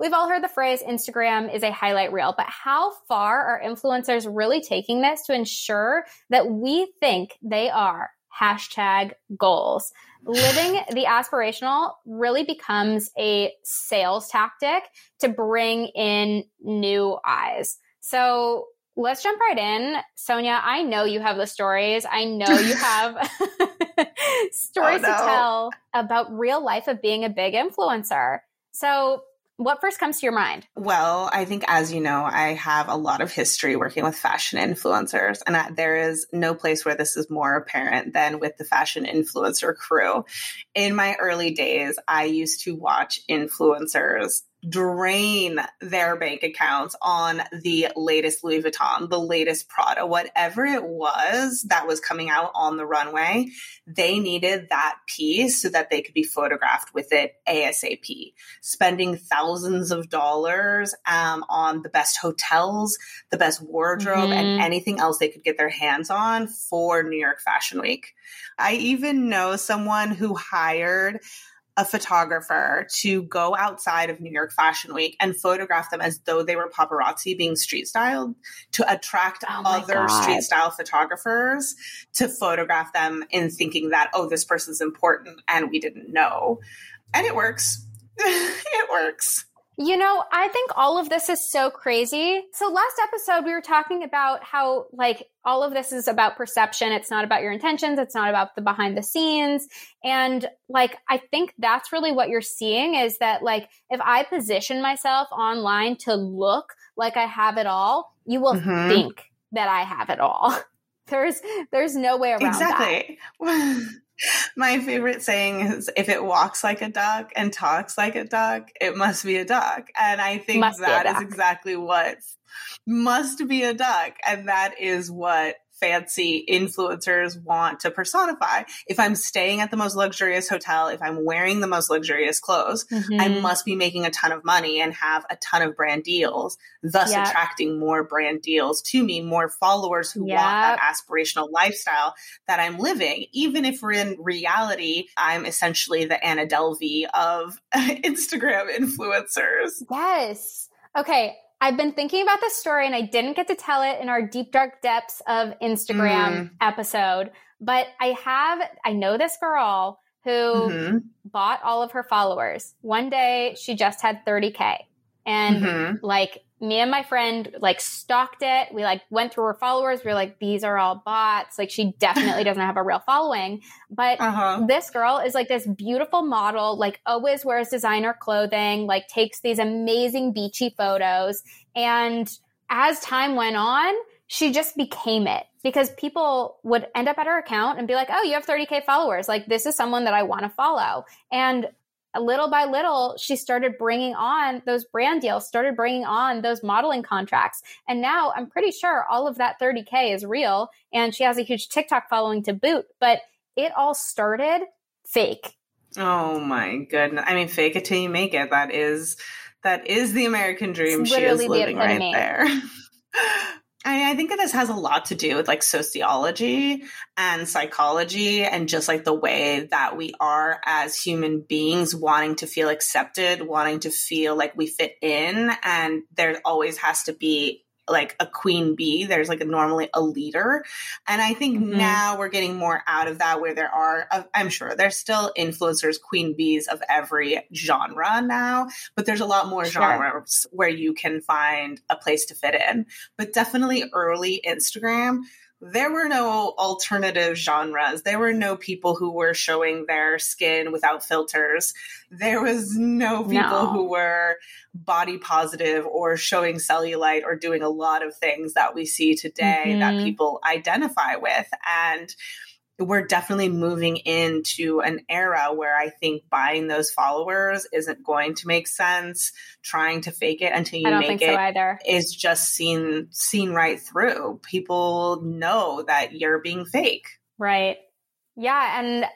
We've all heard the phrase Instagram is a highlight reel, but how far are influencers really taking this to ensure that we think they are hashtag goals? Living the aspirational really becomes a sales tactic to bring in new eyes. So let's jump right in. Sonia, I know you have the stories. I know you have stories oh, no. to tell about real life of being a big influencer. So what first comes to your mind? Well, I think, as you know, I have a lot of history working with fashion influencers, and I, there is no place where this is more apparent than with the fashion influencer crew. In my early days, I used to watch influencers drain their bank accounts on the latest Louis Vuitton, the latest Prada, whatever it was that was coming out on the runway, they needed that piece so that they could be photographed with it ASAP. Spending thousands of dollars um, on the best hotels, the best wardrobe, mm-hmm. and anything else they could get their hands on for New York Fashion Week. I even know someone who hired a photographer to go outside of New York Fashion Week and photograph them as though they were paparazzi being street styled to attract oh other God. street style photographers to photograph them in thinking that, oh, this person's important and we didn't know. And it works. it works. You know, I think all of this is so crazy. So last episode we were talking about how like all of this is about perception. It's not about your intentions. It's not about the behind the scenes. And like I think that's really what you're seeing is that like if I position myself online to look like I have it all, you will mm-hmm. think that I have it all. There's there's no way around exactly. that. My favorite saying is if it walks like a duck and talks like a duck, it must be a duck. And I think must that is exactly what must be a duck. And that is what fancy influencers want to personify. If I'm staying at the most luxurious hotel, if I'm wearing the most luxurious clothes, mm-hmm. I must be making a ton of money and have a ton of brand deals, thus yep. attracting more brand deals to me, more followers who yep. want that aspirational lifestyle that I'm living. Even if we're in reality, I'm essentially the Anna Delvey of Instagram influencers. Yes. Okay, I've been thinking about this story and I didn't get to tell it in our deep dark depths of Instagram mm. episode, but I have, I know this girl who mm-hmm. bought all of her followers. One day she just had 30K and mm-hmm. like me and my friend like stalked it. We like went through her followers. We are like, these are all bots. Like she definitely doesn't have a real following. But uh-huh. this girl is like this beautiful model, like always wears designer clothing, like takes these amazing beachy photos. And as time went on, she just became it because people would end up at her account and be like, oh, you have 30K followers. Like, this is someone that I want to follow. And little by little, she started bringing on those brand deals, started bringing on those modeling contracts. And now I'm pretty sure all of that 30K is real. And she has a huge TikTok following to boot. But it all started fake. Oh my goodness. I mean, fake it till you make it. That is, that is the American dream. She is living the right there. I, I think this has a lot to do with like sociology and psychology and just like the way that we are as human beings wanting to feel accepted, wanting to feel like we fit in. And there always has to be like a queen bee. There's like a normally a leader. And I think mm-hmm. now we're getting more out of that where there are, I'm sure there's still influencers, queen bees of every genre now, but there's a lot more sure. genres where you can find a place to fit in. But definitely early Instagram there were no alternative genres. There were no people who were showing their skin without filters. There was no people no. who were body positive or showing cellulite or doing a lot of things that we see today mm-hmm. that people identify with. And we're definitely moving into an era where I think buying those followers isn't going to make sense. Trying to fake it until you make it so either. is just seen seen right through. People know that you're being fake. Right. Yeah. And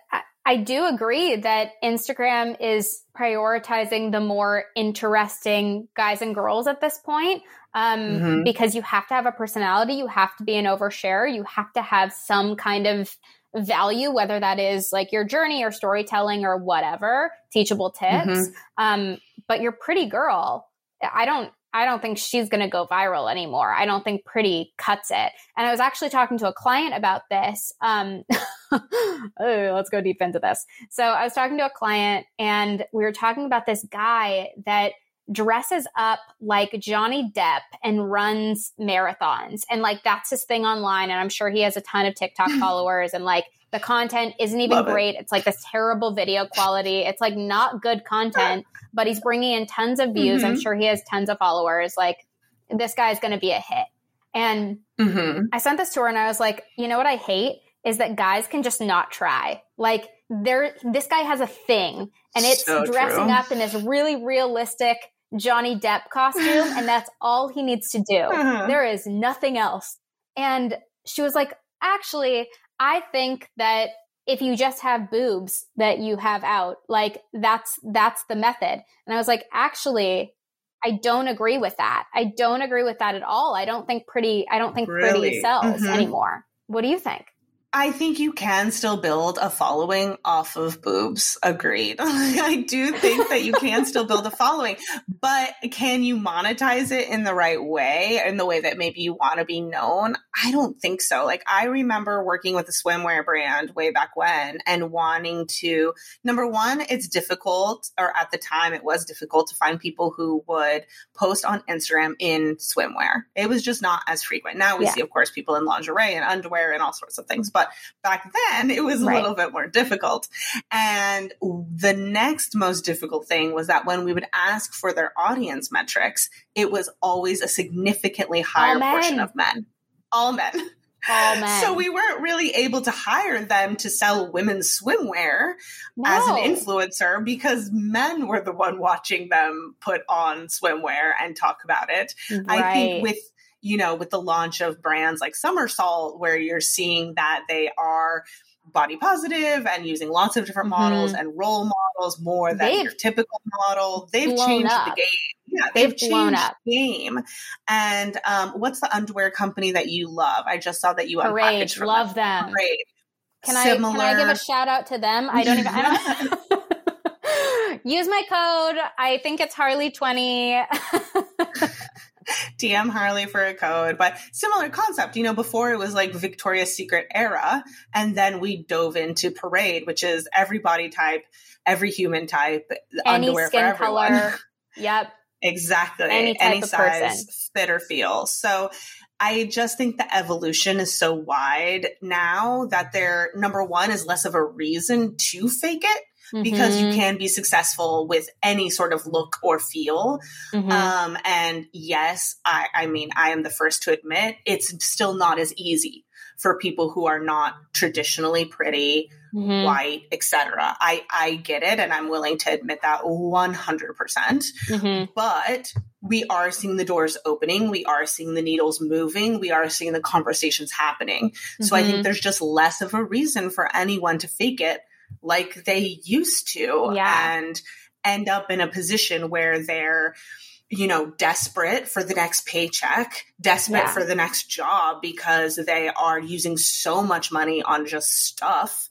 I do agree that Instagram is prioritizing the more interesting guys and girls at this point. Um, mm-hmm. because you have to have a personality, you have to be an overshare, you have to have some kind of value, whether that is like your journey or storytelling or whatever, teachable tips. Mm-hmm. Um, but your pretty girl, I don't I don't think she's going to go viral anymore. I don't think pretty cuts it. And I was actually talking to a client about this. Um, oh, let's go deep into this. So I was talking to a client and we were talking about this guy that dresses up like Johnny Depp and runs marathons. And like that's his thing online. And I'm sure he has a ton of TikTok followers and like the content isn't even Love great. It. It's like this terrible video quality. It's like not good content, but he's bringing in tons of views. Mm-hmm. I'm sure he has tons of followers. Like this guy's going to be a hit. And mm-hmm. I sent this to her and I was like, you know what I hate is that guys can just not try. Like there, this guy has a thing and it's so dressing true. up in this really realistic Johnny Depp costume. and that's all he needs to do. Uh-huh. There is nothing else. And she was like, actually, I think that if you just have boobs that you have out, like that's that's the method. And I was like, actually, I don't agree with that. I don't agree with that at all. I don't think pretty I don't think really? pretty sells mm-hmm. anymore. What do you think? I think you can still build a following off of boobs. Agreed. I do think that you can still build a following, but can you monetize it in the right way, in the way that maybe you want to be known? I don't think so. Like, I remember working with a swimwear brand way back when and wanting to, number one, it's difficult, or at the time it was difficult to find people who would post on Instagram in swimwear. It was just not as frequent. Now we yeah. see, of course, people in lingerie and underwear and all sorts of things, but but back then it was a right. little bit more difficult. And the next most difficult thing was that when we would ask for their audience metrics, it was always a significantly higher portion of men. All men. All men. So we weren't really able to hire them to sell women's swimwear no. as an influencer because men were the one watching them put on swimwear and talk about it. Right. I think with you know, with the launch of brands like Summersalt, where you're seeing that they are body positive and using lots of different models mm-hmm. and role models more than they've your typical model. They've changed up. the game. Yeah, they've, they've changed up. the game. And um, what's the underwear company that you love? I just saw that you Parade. From love them. them. Parade. Can Similar. I can I give a shout out to them? I don't even. I don't, use my code. I think it's Harley twenty. DM Harley for a code, but similar concept. You know, before it was like Victoria's Secret era, and then we dove into Parade, which is every body type, every human type, Any underwear for everyone. color. Yep. exactly. Any, Any size, person. fit or feel. So I just think the evolution is so wide now that there, number one, is less of a reason to fake it because mm-hmm. you can be successful with any sort of look or feel. Mm-hmm. Um, and yes, I, I mean, I am the first to admit it's still not as easy for people who are not traditionally pretty, mm-hmm. white, etc. I I get it, and I'm willing to admit that 100. percent mm-hmm. But we are seeing the doors opening. We are seeing the needles moving. We are seeing the conversations happening. So I think mm-hmm. there's just less of a reason for anyone to fake it like they used to yeah. and end up in a position where they're you know desperate for the next paycheck desperate yeah. for the next job because they are using so much money on just stuff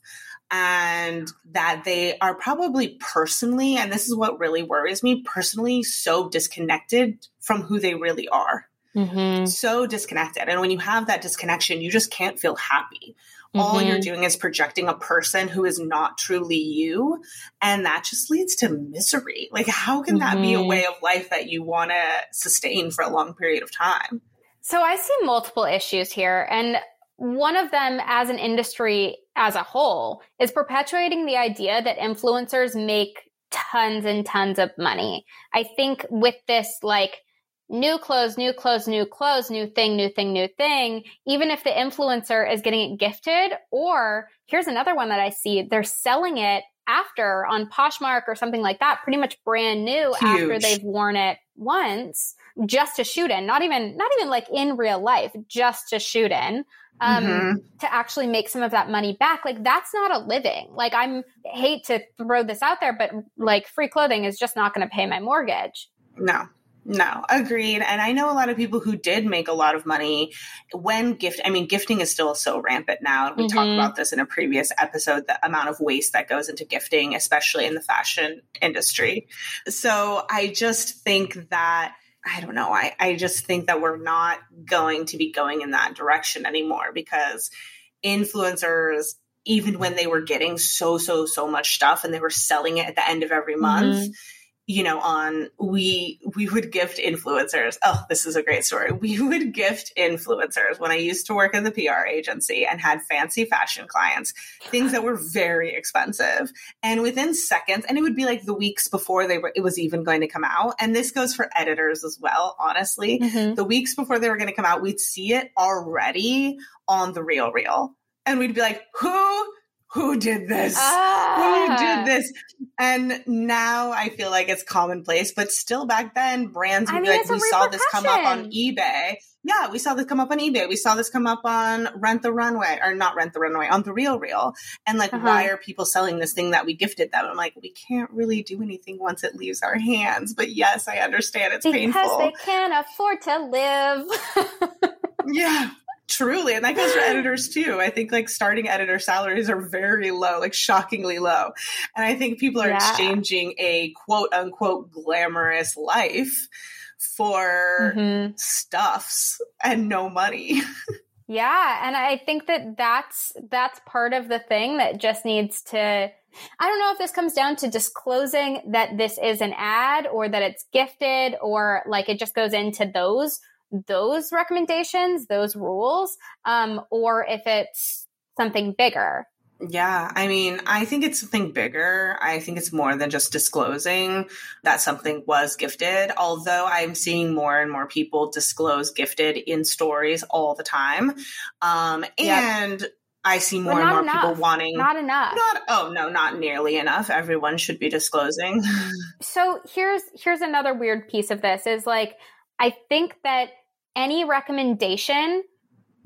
and that they are probably personally and this is what really worries me personally so disconnected from who they really are mm-hmm. so disconnected and when you have that disconnection you just can't feel happy Mm-hmm. All you're mm-hmm. doing is projecting a person who is not truly you. And that just leads to misery. Like, how can mm-hmm. that be a mm-hmm. way of life that you want to sustain for a long period of time? So I see multiple issues here. And one of them, as an industry as a whole, is perpetuating the idea that influencers make tons and tons of money. I think with this, like, new clothes, new clothes, new clothes, new thing, new thing, new thing, even if the influencer is getting it gifted, or here's another one that I see, they're selling it after on Poshmark or something like that, pretty much brand new Huge. after they've worn it once just to shoot in, not even not even like in real life, just to shoot in. Um, mm-hmm. to actually make some of that money back. Like that's not a living. Like I'm hate to throw this out there, but like free clothing is just not going to pay my mortgage. No, no, agreed. And I know a lot of people who did make a lot of money when gift. I mean, gifting is still so rampant now. We mm-hmm. talked about this in a previous episode the amount of waste that goes into gifting, especially in the fashion industry. So I just think that. I don't know. I, I just think that we're not going to be going in that direction anymore because influencers even when they were getting so so so much stuff and they were selling it at the end of every month mm-hmm you know on we we would gift influencers. Oh this is a great story. We would gift influencers when i used to work in the pr agency and had fancy fashion clients things that were very expensive. And within seconds and it would be like the weeks before they were it was even going to come out. And this goes for editors as well honestly. Mm-hmm. the weeks before they were going to come out we'd see it already on the RealReal. And we'd be like who who did this? Ah. Who did this? And now I feel like it's commonplace, but still back then, brands would I mean, be like, we saw this come up on eBay. Yeah, we saw this come up on eBay. We saw this come up on Rent the Runway, or not Rent the Runway, on the RealReal. And like, uh-huh. why are people selling this thing that we gifted them? I'm like, we can't really do anything once it leaves our hands. But yes, I understand it's because painful. Because they can't afford to live. yeah. Truly. And that goes for editors too. I think like starting editor salaries are very low, like shockingly low. And I think people are yeah. exchanging a quote unquote glamorous life for mm-hmm. stuffs and no money. yeah, and I think that that's that's part of the thing that just needs to I don't know if this comes down to disclosing that this is an ad or that it's gifted or like it just goes into those those recommendations, those rules, um, or if it's something bigger. Yeah, I mean, I think it's something bigger. I think it's more than just disclosing that something was gifted, although I'm seeing more and more people disclose gifted in stories all the time. Um, and yep. I see more and more enough. people wanting not enough. Not oh no, not nearly enough. Everyone should be disclosing. so here's here's another weird piece of this is like I think that any recommendation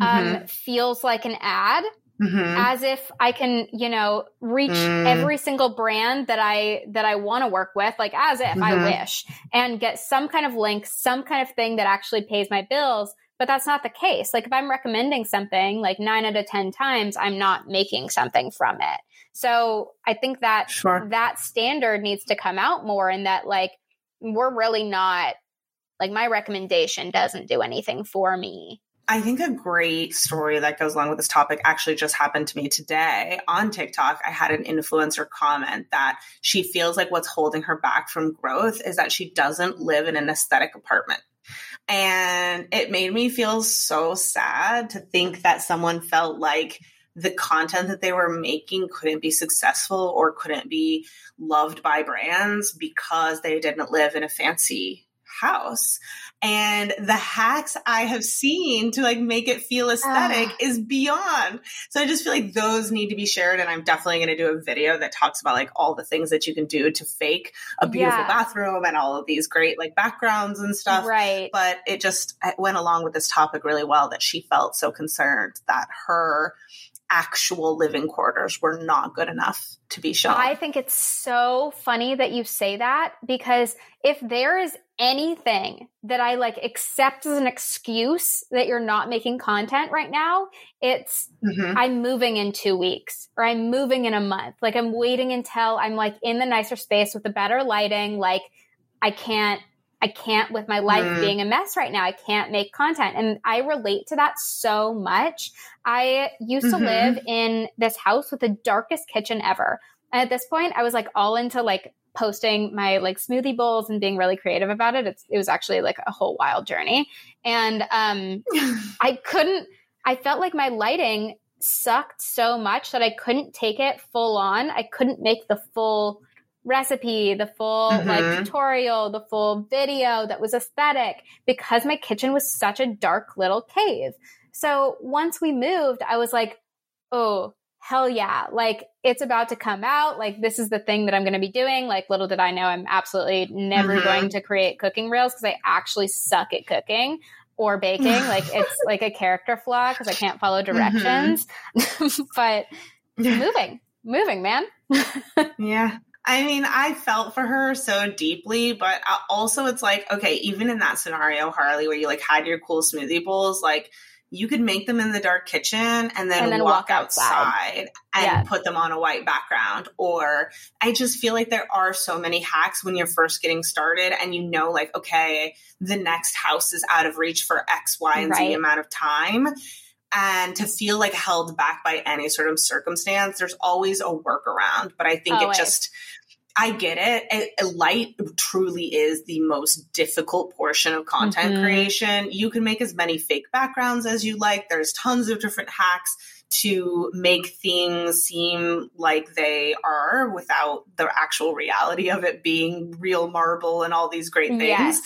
um, mm-hmm. feels like an ad. Mm-hmm. as if I can, you know, reach mm. every single brand that I that I want to work with, like as if mm-hmm. I wish, and get some kind of link, some kind of thing that actually pays my bills. But that's not the case. Like if I'm recommending something, like nine out of ten times, I'm not making something from it. So I think that sure. that standard needs to come out more, and that like we're really not like my recommendation doesn't do anything for me. I think a great story that goes along with this topic actually just happened to me today on TikTok. I had an influencer comment that she feels like what's holding her back from growth is that she doesn't live in an aesthetic apartment. And it made me feel so sad to think that someone felt like the content that they were making couldn't be successful or couldn't be loved by brands because they didn't live in a fancy house and the hacks I have seen to like make it feel aesthetic uh. is beyond. So I just feel like those need to be shared. And I'm definitely going to do a video that talks about like all the things that you can do to fake a beautiful yeah. bathroom and all of these great like backgrounds and stuff. Right. But it just it went along with this topic really well that she felt so concerned that her actual living quarters were not good enough to be shown. I think it's so funny that you say that because if there is anything that I like accept as an excuse that you're not making content right now, it's mm-hmm. I'm moving in two weeks or I'm moving in a month. Like I'm waiting until I'm like in the nicer space with the better lighting. Like I can't I can't with my life mm. being a mess right now. I can't make content. And I relate to that so much. I used mm-hmm. to live in this house with the darkest kitchen ever. And at this point, I was like all into like posting my like smoothie bowls and being really creative about it. It's, it was actually like a whole wild journey. And um, I couldn't, I felt like my lighting sucked so much that I couldn't take it full on. I couldn't make the full recipe, the full mm-hmm. like tutorial, the full video that was aesthetic because my kitchen was such a dark little cave. So once we moved, I was like, oh, hell yeah, like it's about to come out. Like this is the thing that I'm going to be doing. Like little did I know I'm absolutely never mm-hmm. going to create cooking reels because I actually suck at cooking or baking. like it's like a character flaw because I can't follow mm-hmm. directions. Mm-hmm. but moving, moving, man. yeah. I mean, I felt for her so deeply, but also it's like, okay, even in that scenario, Harley, where you like had your cool smoothie bowls, like you could make them in the dark kitchen and then, and then walk, walk, outside, outside and yeah. put them on a white background. Or I just feel like there are so many hacks when you're first getting started and you know, like, okay, the next house is out of reach for X, Y, and right. Z amount of time. And to feel like held back by any sort of circumstance, there's always a workaround. But I think always. it just I get it. Light truly is the most difficult portion of content mm-hmm. creation. You can make as many fake backgrounds as you like. There's tons of different hacks to make things seem like they are without the actual reality of it being real marble and all these great things. Yes.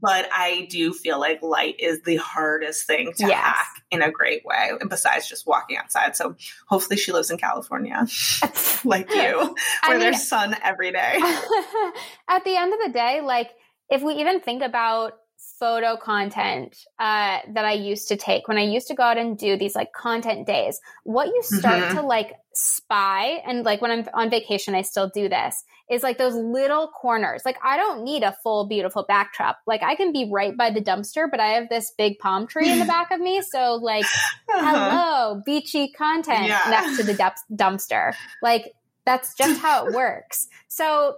But I do feel like light is the hardest thing to yes. hack in a great way, besides just walking outside. So hopefully she lives in California, like you, where I mean, there's sun every day. At the end of the day, like if we even think about photo content uh, that I used to take when I used to go out and do these like content days. What you start mm-hmm. to like spy, and like when I'm on vacation, I still do this, is like those little corners. Like I don't need a full beautiful backdrop. Like I can be right by the dumpster, but I have this big palm tree in the back of me. So like, uh-huh. hello, beachy content yeah. next to the dumpster. Like that's just how it works. So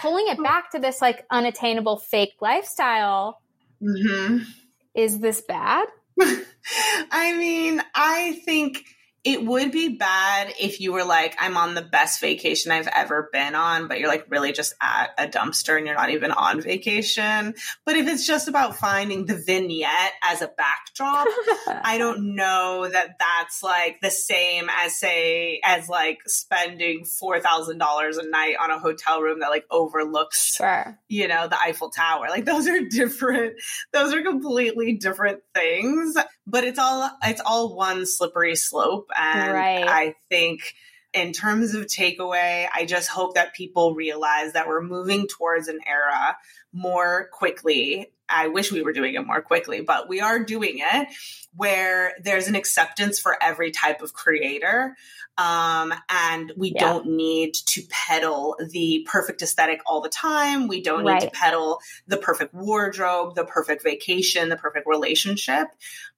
pulling it back to this like unattainable fake lifestyle Mm-hmm. Is this bad? I mean, I think it would be bad if you were like, I'm on the best vacation I've ever been on, but you're like really just at a dumpster and you're not even on vacation. But if it's just about finding the vignette as a backdrop, I don't know that that's like the same as say, as like spending $4,000 a night on a hotel room that like overlooks, sure. you know, the Eiffel Tower. Like those are different, those are completely different things, but it's all, it's all one slippery slope and right. I think in terms of takeaway, I just hope that people realize that we're moving towards an era more quickly. I wish we were doing it more quickly, but we are doing it where there's an acceptance for every type of creator. Um, and we yeah. don't need to peddle the perfect aesthetic all the time. We don't right. need to peddle the perfect wardrobe, the perfect vacation, the perfect relationship.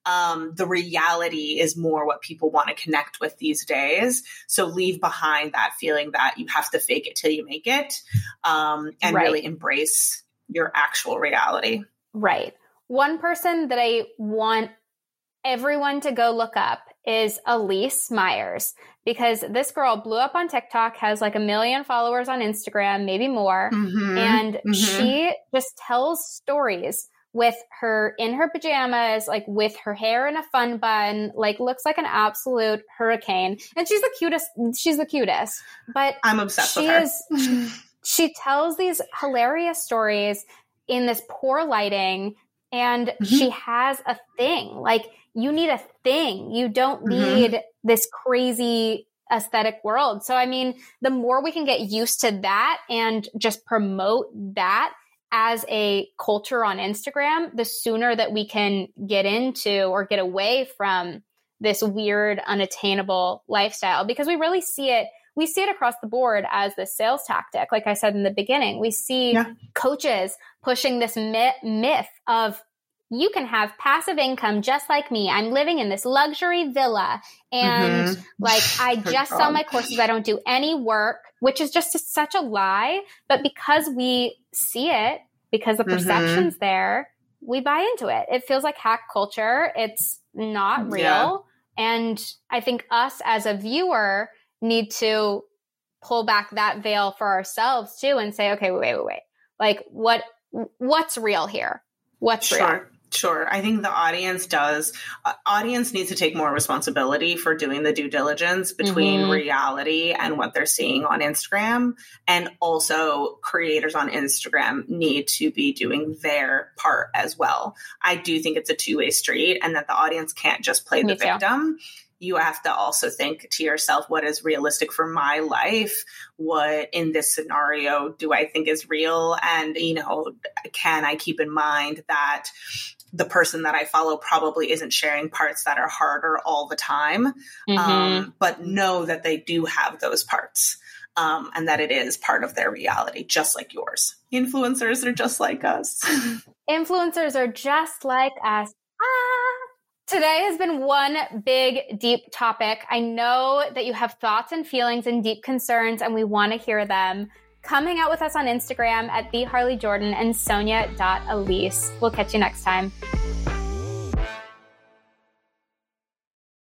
Um, the reality is more what people want to connect with these days. So leave behind that feeling that you have to fake it till you make it um, and right. really embrace your actual reality. Right. One person that I want everyone to go look up is Elyse Myers because this girl blew up on TikTok, has like a million followers on Instagram, maybe more. Mm-hmm, and mm-hmm. she just tells stories with her in her pajamas, like with her hair in a fun bun, like looks like an absolute hurricane. And she's the cutest. She's the cutest. But I'm obsessed she with her. Is, she tells these hilarious stories in this poor lighting and mm-hmm. she has a thing. Like you need a thing. You don't mm-hmm. need this crazy aesthetic world. So, I mean, the more we can get used to that and just promote that as a culture on Instagram, the sooner that we can get into or get away from this weird, unattainable lifestyle because we really see it. We see it across the board as the sales tactic. Like I said in the beginning, we see yeah. coaches pushing this myth, myth of you can have passive income just like me. I'm living in this luxury villa and mm-hmm. like I just sell my courses. I don't do any work, which is just a, such a lie. But because we see it, because the mm-hmm. perception's mm-hmm. there, we buy into it. It feels like hack culture. It's not real. Yeah. And I think us as a viewer need to pull back that veil for ourselves too and say, okay, wait, wait, wait. Like what what's real here? What's sure. real? Sure. I think the audience does. Uh, audience needs to take more responsibility for doing the due diligence between mm-hmm. reality and what they're seeing on Instagram. And also, creators on Instagram need to be doing their part as well. I do think it's a two way street and that the audience can't just play Me the too. Victim you have to also think to yourself what is realistic for my life what in this scenario do i think is real and you know can i keep in mind that the person that I follow probably isn't sharing parts that are harder all the time, mm-hmm. um, but know that they do have those parts um, and that it is part of their reality, just like yours. Influencers are just like us. Influencers are just like us. Ah. Today has been one big, deep topic. I know that you have thoughts and feelings and deep concerns, and we want to hear them. Come hang out with us on Instagram at the Harley Jordan and Sonia.Elyss. We'll catch you next time.